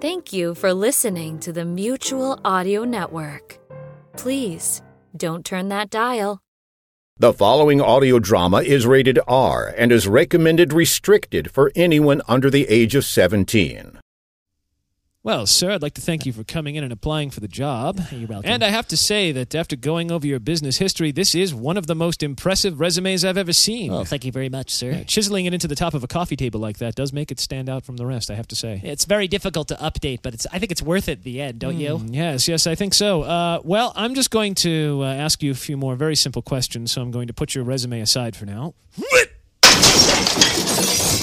Thank you for listening to the Mutual Audio Network. Please don't turn that dial. The following audio drama is rated R and is recommended restricted for anyone under the age of 17. Well, sir, I'd like to thank you for coming in and applying for the job. You're welcome. And I have to say that after going over your business history, this is one of the most impressive resumes I've ever seen. Oh, thank you very much, sir. Yeah, chiseling it into the top of a coffee table like that does make it stand out from the rest, I have to say. It's very difficult to update, but it's I think it's worth it at the end, don't you? Mm, Yes, yes, I think so. Uh, well, I'm just going to uh, ask you a few more very simple questions, so I'm going to put your resume aside for now.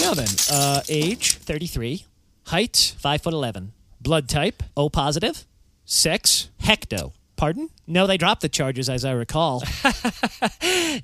now then, uh, age, 33, height, 5 foot 11. Blood type, O positive? sex, Hecto. pardon? No, they dropped the charges as I recall.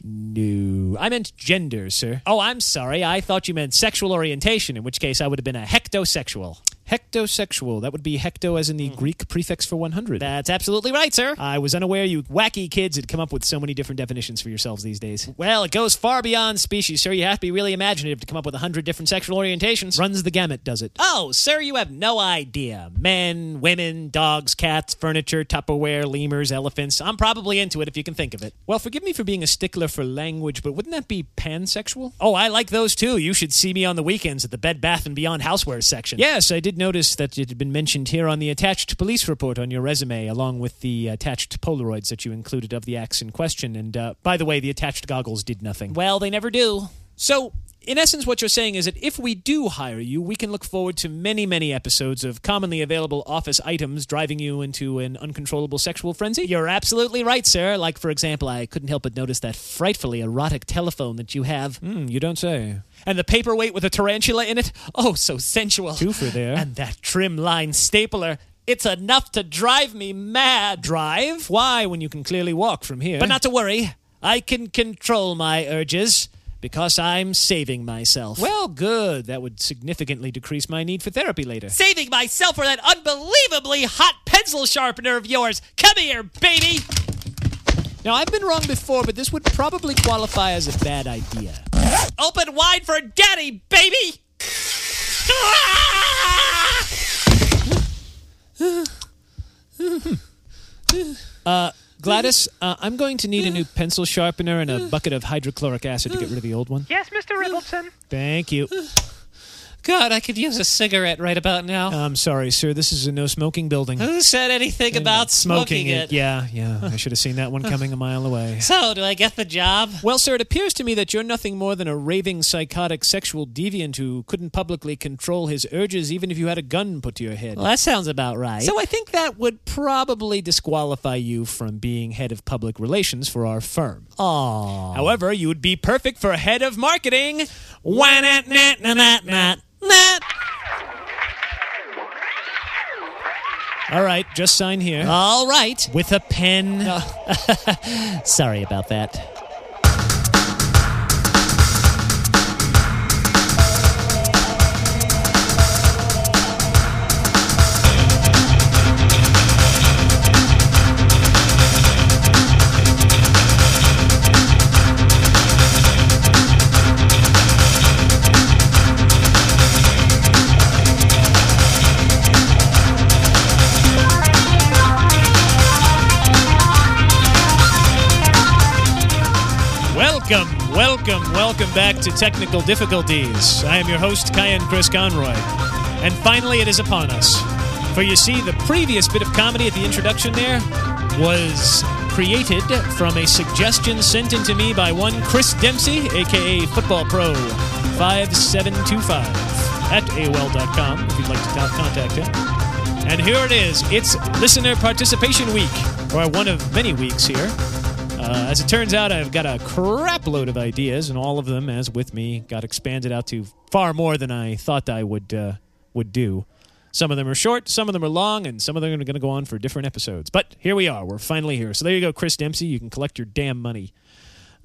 No, I meant gender, sir. oh, I'm sorry. I thought you meant sexual orientation, in which case I would have been a hectosexual. Hectosexual. That would be hecto as in the hmm. Greek prefix for 100. That's absolutely right, sir. I was unaware you wacky kids had come up with so many different definitions for yourselves these days. Well, it goes far beyond species, sir. You have to be really imaginative to come up with hundred different sexual orientations. Runs the gamut, does it? Oh, sir, you have no idea. Men, women, dogs, cats, furniture, Tupperware, lemurs, elephants. I'm probably into it if you can think of it. Well, forgive me for being a stickler for language, but wouldn't that be pansexual? Oh, I like those too. You should see me on the weekends at the Bed Bath and Beyond housewares section. Yes, I did notice that it had been mentioned here on the attached police report on your resume, along with the attached Polaroids that you included of the acts in question. And uh, by the way, the attached goggles did nothing. Well, they never do. So, in essence, what you're saying is that if we do hire you, we can look forward to many, many episodes of commonly available office items driving you into an uncontrollable sexual frenzy? You're absolutely right, sir. Like, for example, I couldn't help but notice that frightfully erotic telephone that you have. Hmm, you don't say. And the paperweight with a tarantula in it. Oh, so sensual. Twofer there. And that trim line stapler. It's enough to drive me mad. Drive? Why, when you can clearly walk from here? But not to worry. I can control my urges because I'm saving myself. Well, good. That would significantly decrease my need for therapy later. saving myself for that unbelievably hot pencil sharpener of yours. Come here, baby. Now, I've been wrong before, but this would probably qualify as a bad idea. Open wide for daddy, baby. Uh, Gladys, uh, I'm going to need a new pencil sharpener and a bucket of hydrochloric acid to get rid of the old one. Yes, Mr. Ribbleton. Thank you. God, I could use a cigarette right about now. I'm sorry, sir. This is a no smoking building. Who said anything about smoking, it? Yeah, yeah. I should have seen that one coming a mile away. So, do I get the job? Well, sir, it appears to me that you're nothing more than a raving psychotic sexual deviant who couldn't publicly control his urges even if you had a gun put to your head. Well, that sounds about right. So I think that would probably disqualify you from being head of public relations for our firm. Aw. However, you would be perfect for head of marketing. Why not, not, not, not, not, not. All right, just sign here. All right. With a pen. Uh. Sorry about that. Welcome, welcome back to Technical Difficulties. I am your host, Cayenne Chris Conroy. And finally, it is upon us. For you see, the previous bit of comedy at the introduction there was created from a suggestion sent in to me by one Chris Dempsey, aka Football Pro 5725 at AOL.com if you'd like to contact him. And here it is. It's Listener Participation Week, or one of many weeks here. Uh, as it turns out, I've got a crap load of ideas, and all of them, as with me, got expanded out to far more than I thought I would uh, would do. Some of them are short, some of them are long, and some of them are going to go on for different episodes. But here we are. We're finally here. So there you go, Chris Dempsey. You can collect your damn money.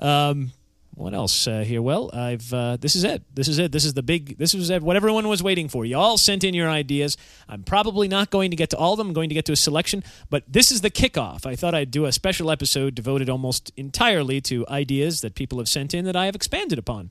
Um, what else uh, here? Well, I've uh, this is it. This is it. This is the big. This is it. What everyone was waiting for. You all sent in your ideas. I'm probably not going to get to all of them. I'm going to get to a selection, but this is the kickoff. I thought I'd do a special episode devoted almost entirely to ideas that people have sent in that I have expanded upon,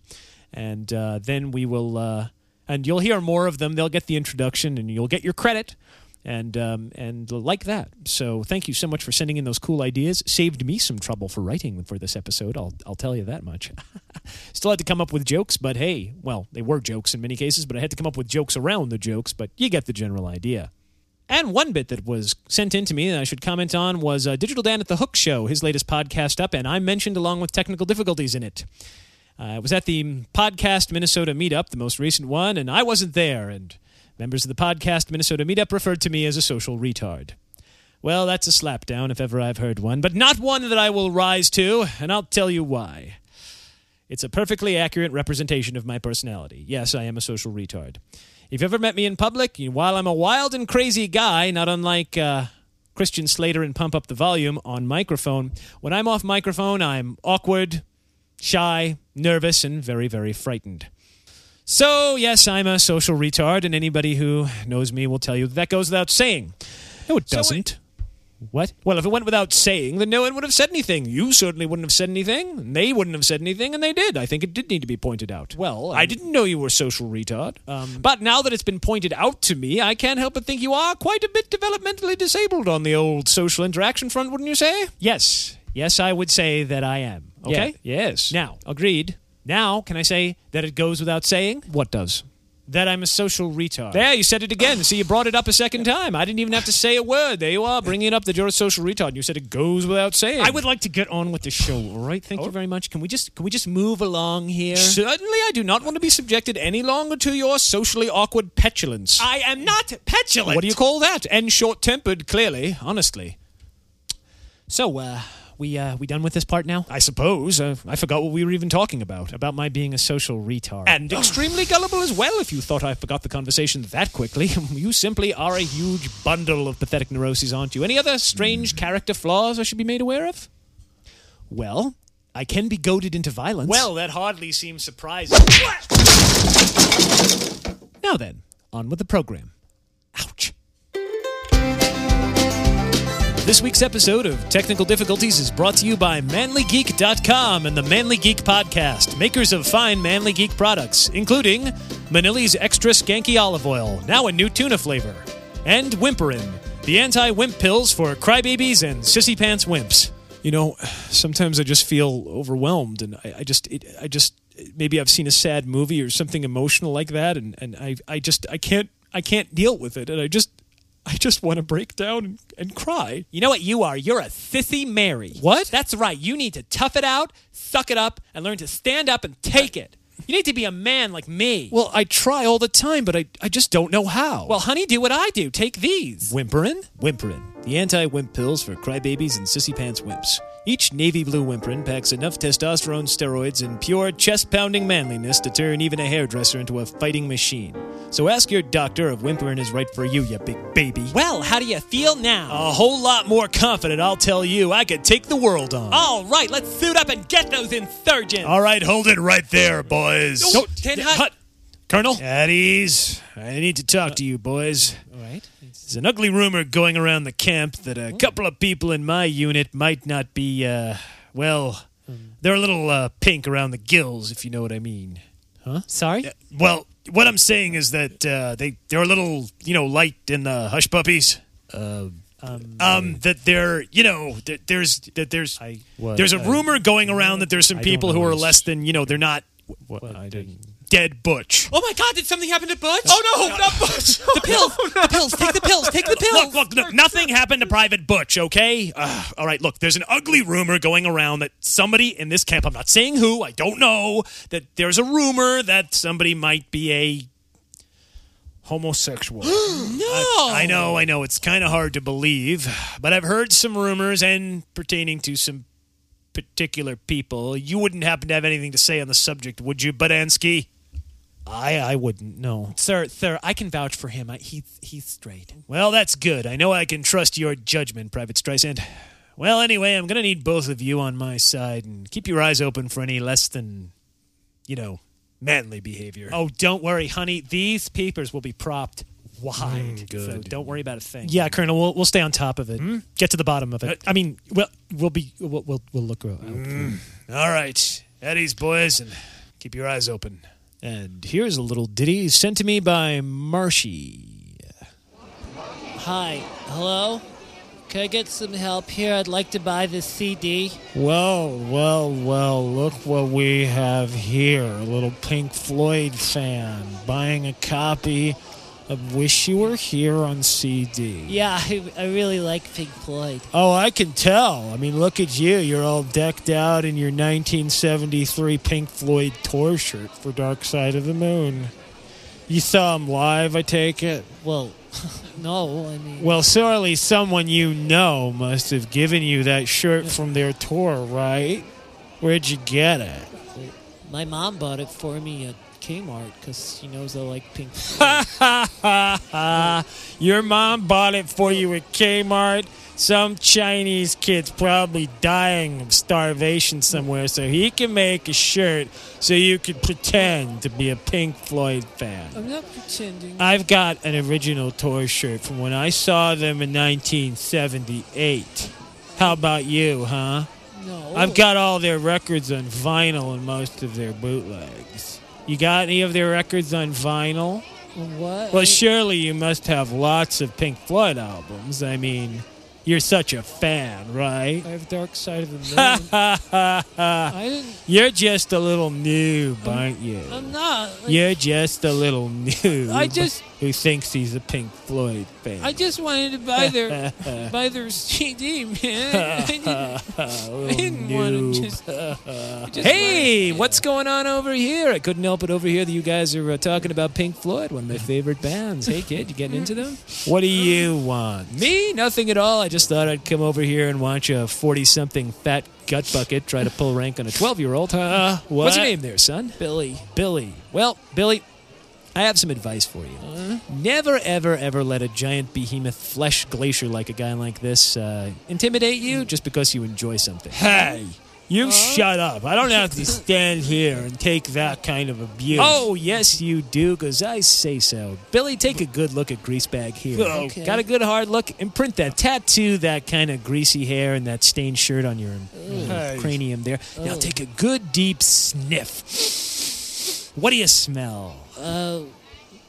and uh, then we will. Uh, and you'll hear more of them. They'll get the introduction, and you'll get your credit and um, and like that. So thank you so much for sending in those cool ideas. Saved me some trouble for writing for this episode. I'll I'll tell you that much. Still had to come up with jokes, but hey, well, they were jokes in many cases, but I had to come up with jokes around the jokes. But you get the general idea. And one bit that was sent in to me that I should comment on was uh, Digital Dan at the Hook Show, his latest podcast up, and I mentioned along with technical difficulties in it. Uh, I was at the podcast Minnesota meetup, the most recent one, and I wasn't there, and Members of the podcast Minnesota Meetup referred to me as a social retard. Well, that's a slapdown if ever I've heard one, but not one that I will rise to, and I'll tell you why. It's a perfectly accurate representation of my personality. Yes, I am a social retard. If you've ever met me in public, while I'm a wild and crazy guy, not unlike uh, Christian Slater and Pump Up the Volume on microphone, when I'm off microphone, I'm awkward, shy, nervous, and very, very frightened. So, yes, I'm a social retard, and anybody who knows me will tell you that, that goes without saying. No, it doesn't. what? Well, if it went without saying, then no one would have said anything. You certainly wouldn't have said anything. and They wouldn't have said anything, and they did. I think it did need to be pointed out. Well, I um, didn't know you were a social retard. but now that it's been pointed out to me, I can't help but think you are quite a bit developmentally disabled on the old social interaction front, wouldn't you say? Yes. Yes, I would say that I am. Okay? Yeah, yes. Now, agreed. Now, can I say that it goes without saying? What does? That I'm a social retard. There, you said it again. See, you brought it up a second time. I didn't even have to say a word. There you are, bringing it up that you're a social retard. You said it goes without saying. I would like to get on with the show. All right, thank you very much. Can we just can we just move along here? Certainly, I do not want to be subjected any longer to your socially awkward petulance. I am not petulant. what do you call that? And short-tempered, clearly, honestly. So, uh, we uh, we done with this part now? I suppose. Uh, I forgot what we were even talking about. About my being a social retard. And extremely gullible as well, if you thought I forgot the conversation that quickly. you simply are a huge bundle of pathetic neuroses, aren't you? Any other strange character flaws I should be made aware of? well, I can be goaded into violence. Well, that hardly seems surprising. now then, on with the program. Ouch. This week's episode of Technical Difficulties is brought to you by ManlyGeek.com and the Manly Geek Podcast, makers of fine Manly Geek products, including Manili's Extra Skanky Olive Oil, now a new tuna flavor, and Whimperin, the anti wimp pills for crybabies and sissy pants wimps. You know, sometimes I just feel overwhelmed, and I, I just, it, I just, maybe I've seen a sad movie or something emotional like that, and, and I, I just, I can't, I can't deal with it, and I just, I just want to break down and, and cry. You know what you are? You're a sissy Mary. What? That's right. You need to tough it out, suck it up, and learn to stand up and take it. You need to be a man like me. Well, I try all the time, but I, I just don't know how. Well, honey, do what I do. Take these. Whimperin? Whimperin, the anti wimp pills for crybabies and sissy pants wimps. Each navy blue Whimperin packs enough testosterone steroids and pure chest pounding manliness to turn even a hairdresser into a fighting machine. So ask your doctor if Whimperin is right for you, you big baby. Well, how do you feel now? A whole lot more confident, I'll tell you. I could take the world on. All right, let's suit up and get those insurgents. All right, hold it right there, boys. Oh, Ten hut. Hut. Colonel? At ease. I need to talk to you, boys. All right. There's an ugly rumor going around the camp that a couple of people in my unit might not be, uh, well, they're a little uh, pink around the gills, if you know what I mean. Huh? Sorry? Well, what I'm saying is that uh, they they're a little, you know, light in the hush puppies. um, that they're, you know, that there's that there's what? there's a I- rumor going around that there's some people who are less than, you know, they're not What? I didn't. Dead butch. Oh my God! Did something happen to Butch? Oh no, not Butch. The pills. The pills. Take the pills. Take the pills. Look, look, look, nothing happened to Private Butch, okay? Uh, all right, look, there's an ugly rumor going around that somebody in this camp, I'm not saying who, I don't know, that there's a rumor that somebody might be a homosexual. No. I know, I know, it's kind of hard to believe, but I've heard some rumors and pertaining to some particular people. You wouldn't happen to have anything to say on the subject, would you, Budansky? I I wouldn't. know, Sir, sir, I can vouch for him. I, he's he's straight. Well, that's good. I know I can trust your judgment, Private Streisand. Well, anyway, I'm going to need both of you on my side and keep your eyes open for any less than, you know, manly behavior. Oh, don't worry, honey. These papers will be propped wide. Mm, good. So don't worry about a thing. Yeah, Colonel, we'll, we'll stay on top of it. Hmm? Get to the bottom of it. I mean, we'll, we'll be we'll, we'll, we'll look out. Hmm. All right. Eddie's boys, and keep your eyes open. And here's a little ditty sent to me by Marshy. Hi. Hello? Can I get some help here? I'd like to buy this CD. Well, well, well, look what we have here. A little Pink Floyd fan buying a copy of Wish You Were Here on CD. Yeah, I, I really like Pink Floyd. Oh, I can tell. I mean, look at you. You're all decked out in your 1973 Pink Floyd tour shirt for Dark Side of the Moon. You saw him live, I take it? Well, no, I mean. Well, surely someone you know must have given you that shirt from their tour, right? Where'd you get it? My mom bought it for me at Kmart because she knows I like Pink Floyd. Your mom bought it for you at Kmart. Some Chinese kid's probably dying of starvation somewhere, so he can make a shirt so you could pretend to be a Pink Floyd fan. I'm not pretending. I've got an original tour shirt from when I saw them in 1978. How about you, huh? no. I've got all their records on vinyl and most of their bootlegs. You got any of their records on vinyl? What? Well, surely you must have lots of Pink Floyd albums. I mean, you're such a fan, right? I have Dark Side of the Moon. You're just a little noob, aren't you? I'm not. Like, You're just a little noob. I just- who thinks he's a Pink Floyd fan. I just wanted to buy their buy their CD, man. I didn't, I didn't want to just. Just Hey, wanted- what's going on over here? I couldn't help it over here that you guys are uh, talking about Pink Floyd, one of my favorite bands. Hey, kid, you getting into them? What do you want? Me? Nothing at all. I just thought I'd come over here and watch a 40 something fat gut bucket try to pull rank on a 12 year old. Uh, What's your name there, son? Billy. Billy. Well, Billy, I have some advice for you. Never, ever, ever let a giant behemoth flesh glacier like a guy like this uh, intimidate you just because you enjoy something. Hey, you shut up. I don't have to stand here and take that kind of abuse. Oh, yes, you do, because I say so. Billy, take a good look at Greasebag here. Okay. Got a good hard look? Imprint that. Tattoo that kind of greasy hair and that stained shirt on your uh, cranium there. Now take a good deep sniff. What do you smell? Uh,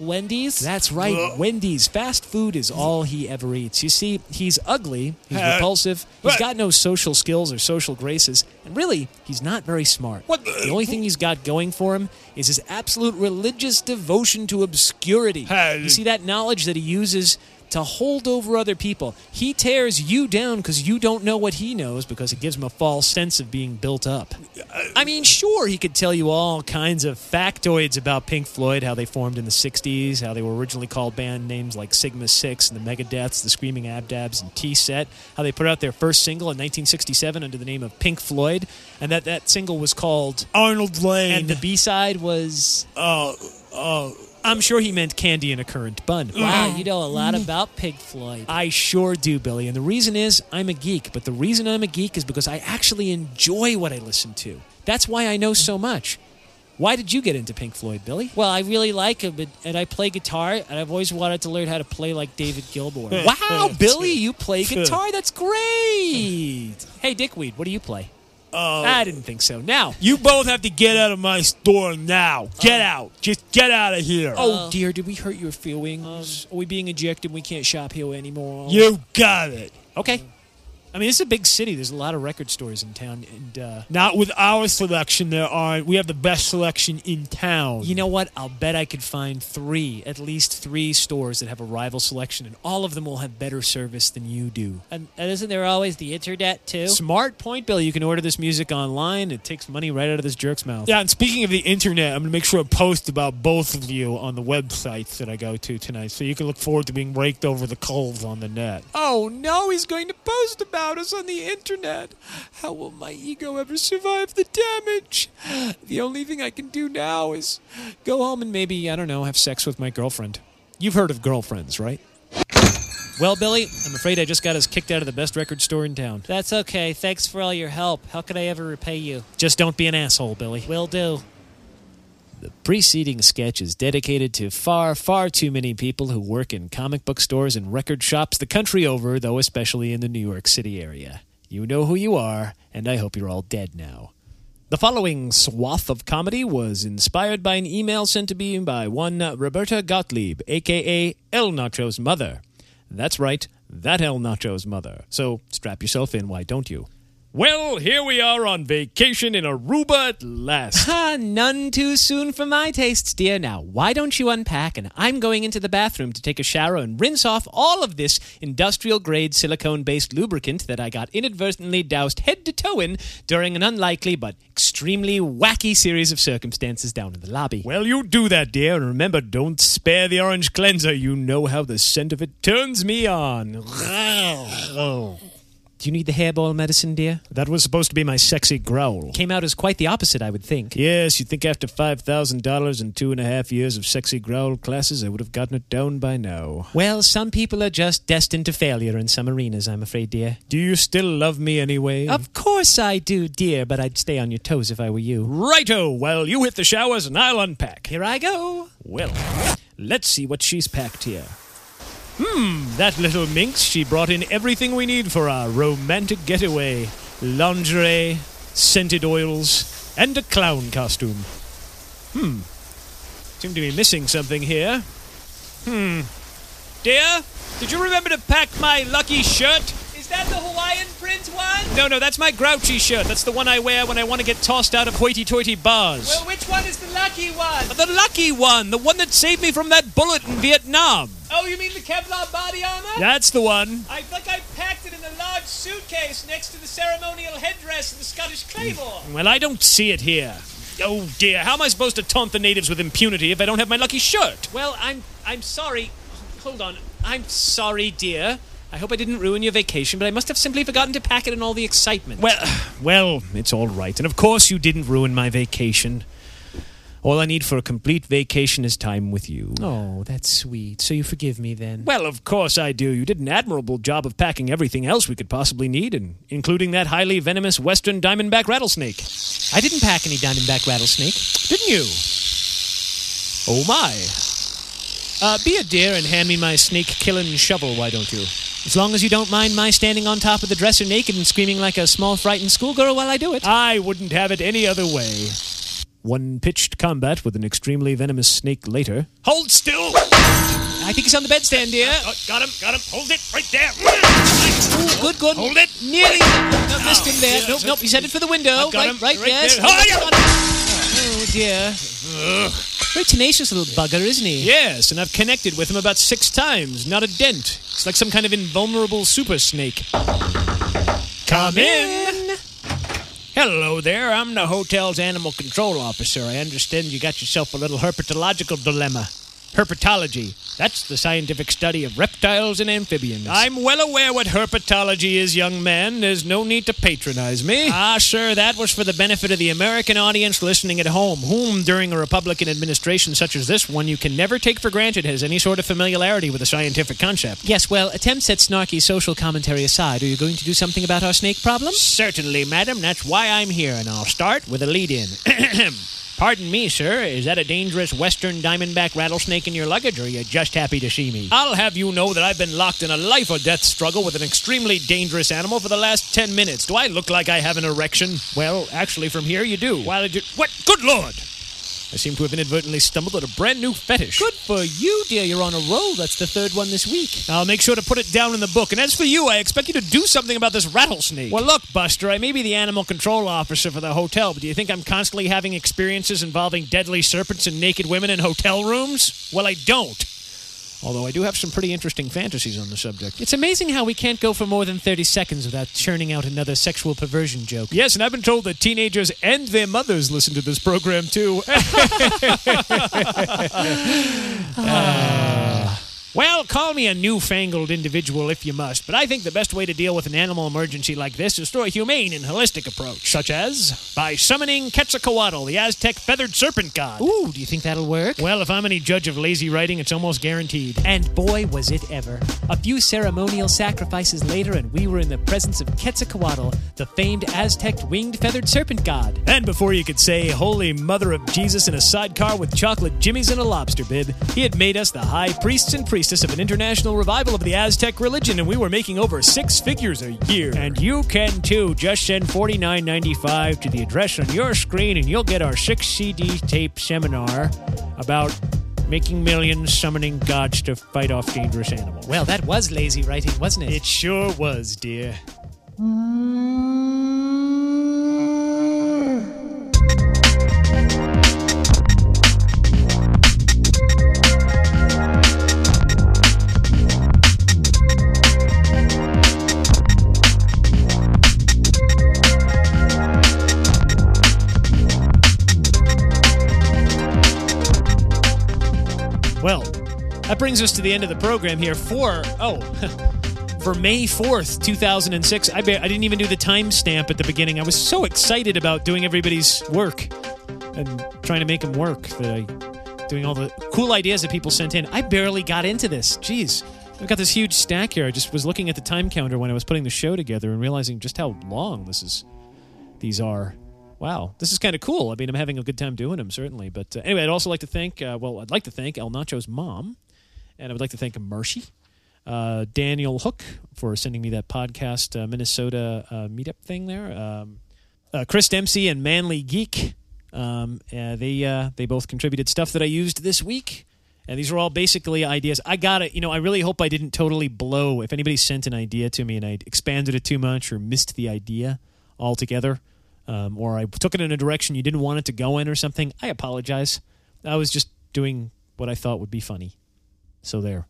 Wendy's. That's right. Wendy's. Fast food is all he ever eats. You see, he's ugly, he's repulsive, he's got no social skills or social graces, and really, he's not very smart. the only thing he's got going for him is his absolute religious devotion to obscurity. You see, that knowledge that he uses to hold over other people. He tears you down because you don't know what he knows because it gives him a false sense of being built up. Uh, I mean, sure, he could tell you all kinds of factoids about Pink Floyd, how they formed in the 60s, how they were originally called band names like Sigma 6 and the Meggadeaths, the Screaming Abdabs, and Tea Set, how they put out their first single in 1967 under the name of Pink Floyd, and that that single was called Arnold Layne. And the B side was. Oh, oh. I'm sure he meant Candy in a Currant Bun. Wow, you know a lot about Pink Floyd. I sure do, Billy. And the reason is I'm a geek. But the reason I'm a geek is because I actually enjoy what I listen to. That's why I know so much. Why did you get into Pink Floyd, Billy? Well, I really like him, and, and I play guitar, and I've always wanted to learn how to play like David Gilmour. Wow, Billy, you play guitar. That's great. Hey, Dickweed, what do you play? Oh, I didn't think so. Now, You both have to get out of my store now. Get uh. out. Just get out of here. oh uh. dear, did we hurt your feelings? Um. Are we being ejected? We can't shop here anymore. You got it. Okay. I mean, this is a big city. There's a lot of record stores in town, and uh, Not with our selection. There aren't. We have the best selection in town. You know what? I'll bet I could find three, at least three stores that have a rival selection, and all of them will have better service than you do. And, and isn't there always the internet too? Smart point, Billy. You can order this music online. It takes money right out of this jerk's mouth. Yeah, and speaking of the internet, I'm going to make sure to post about both of you on the websites that I go to tonight, so you can look forward to being raked over the coals on the net. Oh no, he's going to post about about us on the internet. How will my ego ever survive the damage? The only thing I can do now is Go home and maybe, I don't know, have sex with my girlfriend. You've heard of girlfriends, right? Well, Billy, I'm afraid I just got us kicked out of the best record store in town. That's okay. Thanks for all your help. How could I ever repay you? Just don't be an asshole, Billy. Will do. The preceding sketch is dedicated to far, far too many people who work in comic book stores and record shops the country over, though especially in the New York City area. You know who you are, and I hope you're all dead now. The following swath of comedy was inspired by an email sent to me by one Roberta Gottlieb, aka El Nacho's mother. That's right, that El Nacho's mother. So strap yourself in, why don't you? Well, here we are on vacation in Aruba at last. Ah, none too soon for my tastes, dear. Now, why don't you unpack? And I'm going into the bathroom to take a shower and rinse off all of this industrial grade silicone based lubricant that I got inadvertently doused head to toe in during an unlikely but extremely wacky series of circumstances down in the lobby. Well, you do that, dear, and remember, don't spare the orange cleanser. You know how the scent of it turns me on. Do you need the hairball medicine, dear? That was supposed to be my sexy growl. Came out as quite the opposite, I would think. Yes, you'd think after $5,000 and two and a half years of sexy growl classes, I would have gotten it down by now. Well, some people are just destined to failure in some arenas, I'm afraid, dear. Do you still love me anyway? Of course I do, dear, but I'd stay on your toes if I were you. Righto! Well, you hit the showers and I'll unpack. Here I go. Well, let's see what she's packed here. Hmm, that little minx, she brought in everything we need for our romantic getaway lingerie, scented oils, and a clown costume. Hmm, seem to be missing something here. Hmm. Dear, did you remember to pack my lucky shirt? Is that the Hawaiian print one? No, no, that's my grouchy shirt. That's the one I wear when I want to get tossed out of hoity toity bars. Well, which one is the lucky one? the lucky one, the one that saved me from that bullet in Vietnam. Oh, you mean the Kevlar body armor? That's the one. I think I packed it in a large suitcase next to the ceremonial headdress of the Scottish claymore. Mm. Well, I don't see it here. Oh dear, how am I supposed to taunt the natives with impunity if I don't have my lucky shirt? Well, I'm I'm sorry. Hold on. I'm sorry, dear. I hope I didn't ruin your vacation, but I must have simply forgotten to pack it in all the excitement. Well, well, it's all right. And of course you didn't ruin my vacation. All I need for a complete vacation is time with you. oh, that's sweet. So you forgive me then? Well, of course I do. You did an admirable job of packing everything else we could possibly need, and including that highly venomous western diamondback rattlesnake. I didn't pack any diamondback rattlesnake. Didn't you? Oh my. Uh, be a dear and hand me my snake killing shovel, why don't you? As long as you don't mind my standing on top of the dresser naked and screaming like a small frightened schoolgirl while I do it. I wouldn't have it any other way. One pitched combat with an extremely venomous snake later. Hold still! I think he's on the bedstand, dear. Oh, got him, got him. Hold it right there. Ooh, good, good. Hold it. Nearly. No, missed him there. yeah, Nope, so- nope. He's headed for the window. I've got right, him, right, right yes. there. Oh, yeah. Oh, dear. Very tenacious little bugger, isn't he? Yes, and I've connected with him about six times. Not a dent. It's like some kind of invulnerable super snake. Come in. Hello there. I'm the hotel's animal control officer. I understand you got yourself a little herpetological dilemma. Herpetology. That's the scientific study of reptiles and amphibians. I'm well aware what herpetology is, young man. There's no need to patronize me. Ah, sir, that was for the benefit of the American audience listening at home, whom, during a Republican administration such as this one, you can never take for granted has any sort of familiarity with a scientific concept. Yes, well, attempts at snarky social commentary aside, are you going to do something about our snake problem? Certainly, madam. That's why I'm here, and I'll start with a lead in. Pardon me, sir. Is that a dangerous western diamondback rattlesnake in your luggage, or are you just happy to see me? I'll have you know that I've been locked in a life or death struggle with an extremely dangerous animal for the last ten minutes. Do I look like I have an erection? Well, actually, from here you do. While you. What? Good Lord! I seem to have inadvertently stumbled on a brand new fetish. Good for you, dear. You're on a roll. That's the third one this week. I'll make sure to put it down in the book. And as for you, I expect you to do something about this rattlesnake. Well, look, Buster, I may be the animal control officer for the hotel, but do you think I'm constantly having experiences involving deadly serpents and naked women in hotel rooms? Well, I don't. Although I do have some pretty interesting fantasies on the subject. It's amazing how we can't go for more than 30 seconds without churning out another sexual perversion joke. Yes, and I've been told that teenagers and their mothers listen to this program too. Ah. Well, call me a newfangled individual if you must, but I think the best way to deal with an animal emergency like this is through a humane and holistic approach. Such as? By summoning Quetzalcoatl, the Aztec feathered serpent god. Ooh, do you think that'll work? Well, if I'm any judge of lazy writing, it's almost guaranteed. And boy, was it ever. A few ceremonial sacrifices later, and we were in the presence of Quetzalcoatl, the famed Aztec winged feathered serpent god. And before you could say, Holy Mother of Jesus in a sidecar with chocolate jimmies and a lobster bib, he had made us the high priests and priestess of an international revival of the Aztec religion, and we were making over six figures a year. And you can too. Just send forty nine ninety five to the address on your screen, and you'll get our six CD tape seminar about making millions, summoning gods to fight off dangerous animals. Well, that was lazy writing, wasn't it? It sure was, dear. Well, that brings us to the end of the program here. For oh, for May fourth, two thousand and six. I ba- I didn't even do the timestamp at the beginning. I was so excited about doing everybody's work and trying to make them work doing all the cool ideas that people sent in. I barely got into this. Jeez. I've got this huge stack here. I just was looking at the time counter when I was putting the show together and realizing just how long this is. These are. Wow, this is kind of cool. I mean, I'm having a good time doing them, certainly. But uh, anyway, I'd also like to thank, uh, well, I'd like to thank El Nacho's mom, and I would like to thank Mercy, uh, Daniel Hook for sending me that podcast uh, Minnesota uh, meetup thing there, um, uh, Chris Dempsey and Manly Geek. Um, uh, they uh, they both contributed stuff that I used this week. And these were all basically ideas. I got it. You know, I really hope I didn't totally blow. If anybody sent an idea to me and I expanded it too much or missed the idea altogether, um, or I took it in a direction you didn't want it to go in or something, I apologize. I was just doing what I thought would be funny. So there.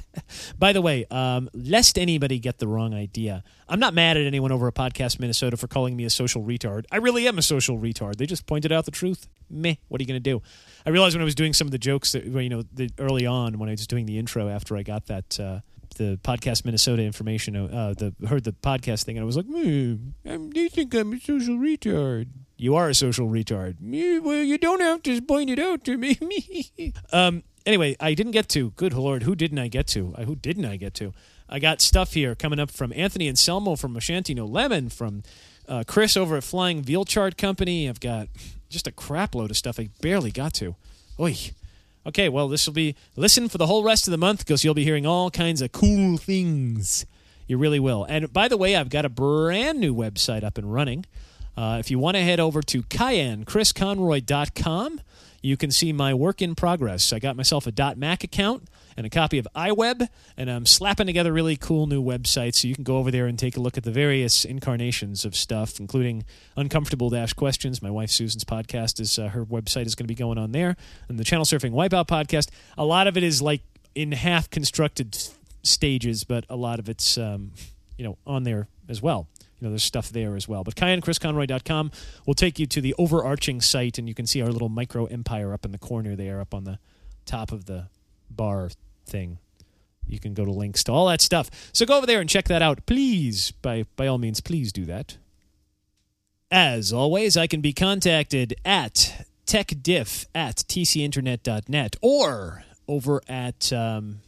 By the way, um, lest anybody get the wrong idea, I'm not mad at anyone over at Podcast Minnesota for calling me a social retard. I really am a social retard. They just pointed out the truth. Meh. What are you going to do? I realized when I was doing some of the jokes that you know the, early on when I was doing the intro after I got that. Uh, the podcast Minnesota information, uh, the heard the podcast thing, and I was like, hmm, "Do you think I'm a social retard?" You are a social retard. Well, you don't have to point it out to me. um. Anyway, I didn't get to. Good lord, who didn't I get to? Who didn't I get to? I got stuff here coming up from Anthony and Selmo from Ashanti No Lemon, from uh, Chris over at Flying Veal Chart Company. I've got just a crap load of stuff I barely got to. Oi. Okay, well, this will be listen for the whole rest of the month because you'll be hearing all kinds of cool things. You really will. And by the way, I've got a brand new website up and running. Uh, if you want to head over to CayenneChrisConroy.com, you can see my work in progress. I got myself a .Mac account and a copy of iWeb, and I'm slapping together really cool new websites so you can go over there and take a look at the various incarnations of stuff, including Uncomfortable Dash Questions. My wife Susan's podcast is uh, her website is going to be going on there, and the Channel Surfing Wipeout podcast. A lot of it is like in half constructed stages, but a lot of it's um, you know on there as well. You know, there's stuff there as well. But CayenneChrisConroy.com will take you to the overarching site, and you can see our little micro empire up in the corner there, up on the top of the bar thing. You can go to links to all that stuff. So go over there and check that out, please. By by all means, please do that. As always, I can be contacted at techdiff at tcinternet.net or over at um,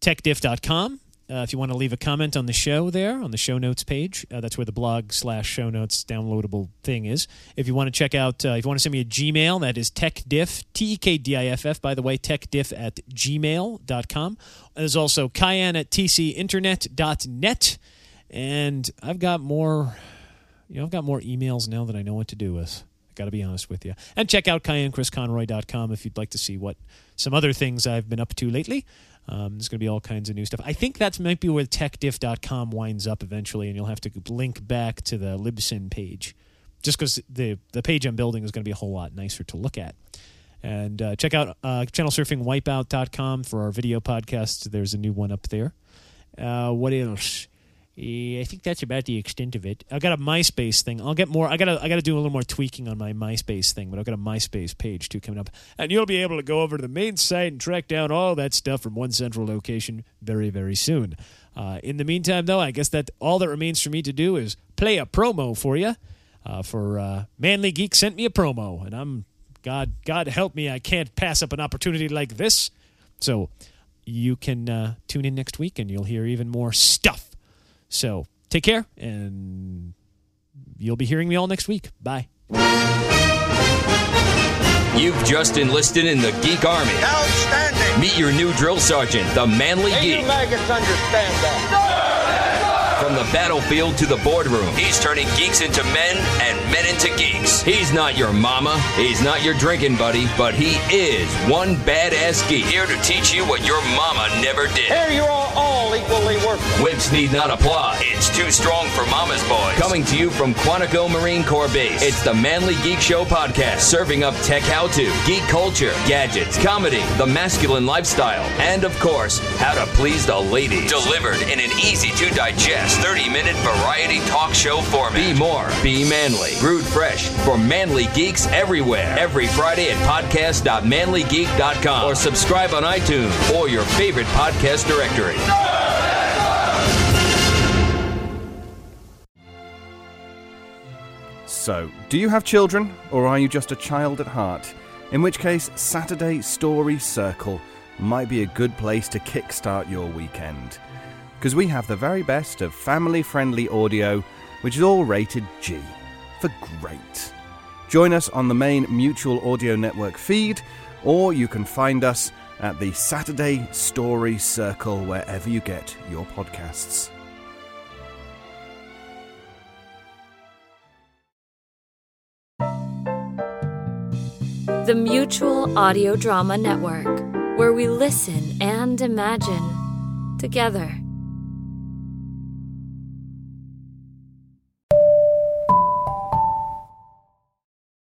techdiff.com. Uh, if you want to leave a comment on the show there on the show notes page, uh, that's where the blog slash show notes downloadable thing is. If you want to check out, uh, if you want to send me a Gmail, that is techdiff, T E K D I F F, by the way, techdiff at gmail.com. There's also cayenne at tcinternet.net. And I've got more, you know, I've got more emails now that I know what to do with. I got to be honest with you. And check out CayenneChrisConroy.com if you'd like to see what some other things I've been up to lately. Um, there's going to be all kinds of new stuff. I think that might be where techdiff.com winds up eventually, and you'll have to link back to the Libsyn page, just because the the page I'm building is going to be a whole lot nicer to look at. And uh, check out uh, channelsurfingwipeout.com for our video podcast. There's a new one up there. Uh, what else? I think that's about the extent of it. I got a MySpace thing. I'll get more. I gotta. I gotta do a little more tweaking on my MySpace thing, but I've got a MySpace page too coming up, and you'll be able to go over to the main site and track down all that stuff from one central location very, very soon. Uh, in the meantime, though, I guess that all that remains for me to do is play a promo for you. Uh, for uh, Manly Geek sent me a promo, and I'm God. God help me, I can't pass up an opportunity like this. So you can uh, tune in next week, and you'll hear even more stuff. So take care, and you'll be hearing me all next week. Bye. You've just enlisted in the Geek Army. Outstanding. Meet your new drill sergeant, the Manly Hey, Geek. you maggots understand that. From the battlefield to the boardroom, he's turning geeks into men and men into geeks. He's not your mama, he's not your drinking buddy, but he is one badass geek here to teach you what your mama never did. Here you're all, all equally worthless. Whips need not apply. It's too strong for mama's boys. Coming to you from Quantico Marine Corps Base, it's the Manly Geek Show podcast, serving up tech how-to, geek culture, gadgets, comedy, the masculine lifestyle, and of course, how to please the ladies. Delivered in an easy-to-digest 30-minute variety talk show format. Be more, be manly. Brewed fresh for manly geeks everywhere. Every Friday at podcast.manlygeek.com or subscribe on iTunes or your favorite podcast directory. So, do you have children, or are you just a child at heart? In which case, Saturday Story Circle might be a good place to kickstart your weekend. Because we have the very best of family friendly audio, which is all rated G for great. Join us on the main Mutual Audio Network feed, or you can find us at the Saturday Story Circle wherever you get your podcasts. The Mutual Audio Drama Network, where we listen and imagine together.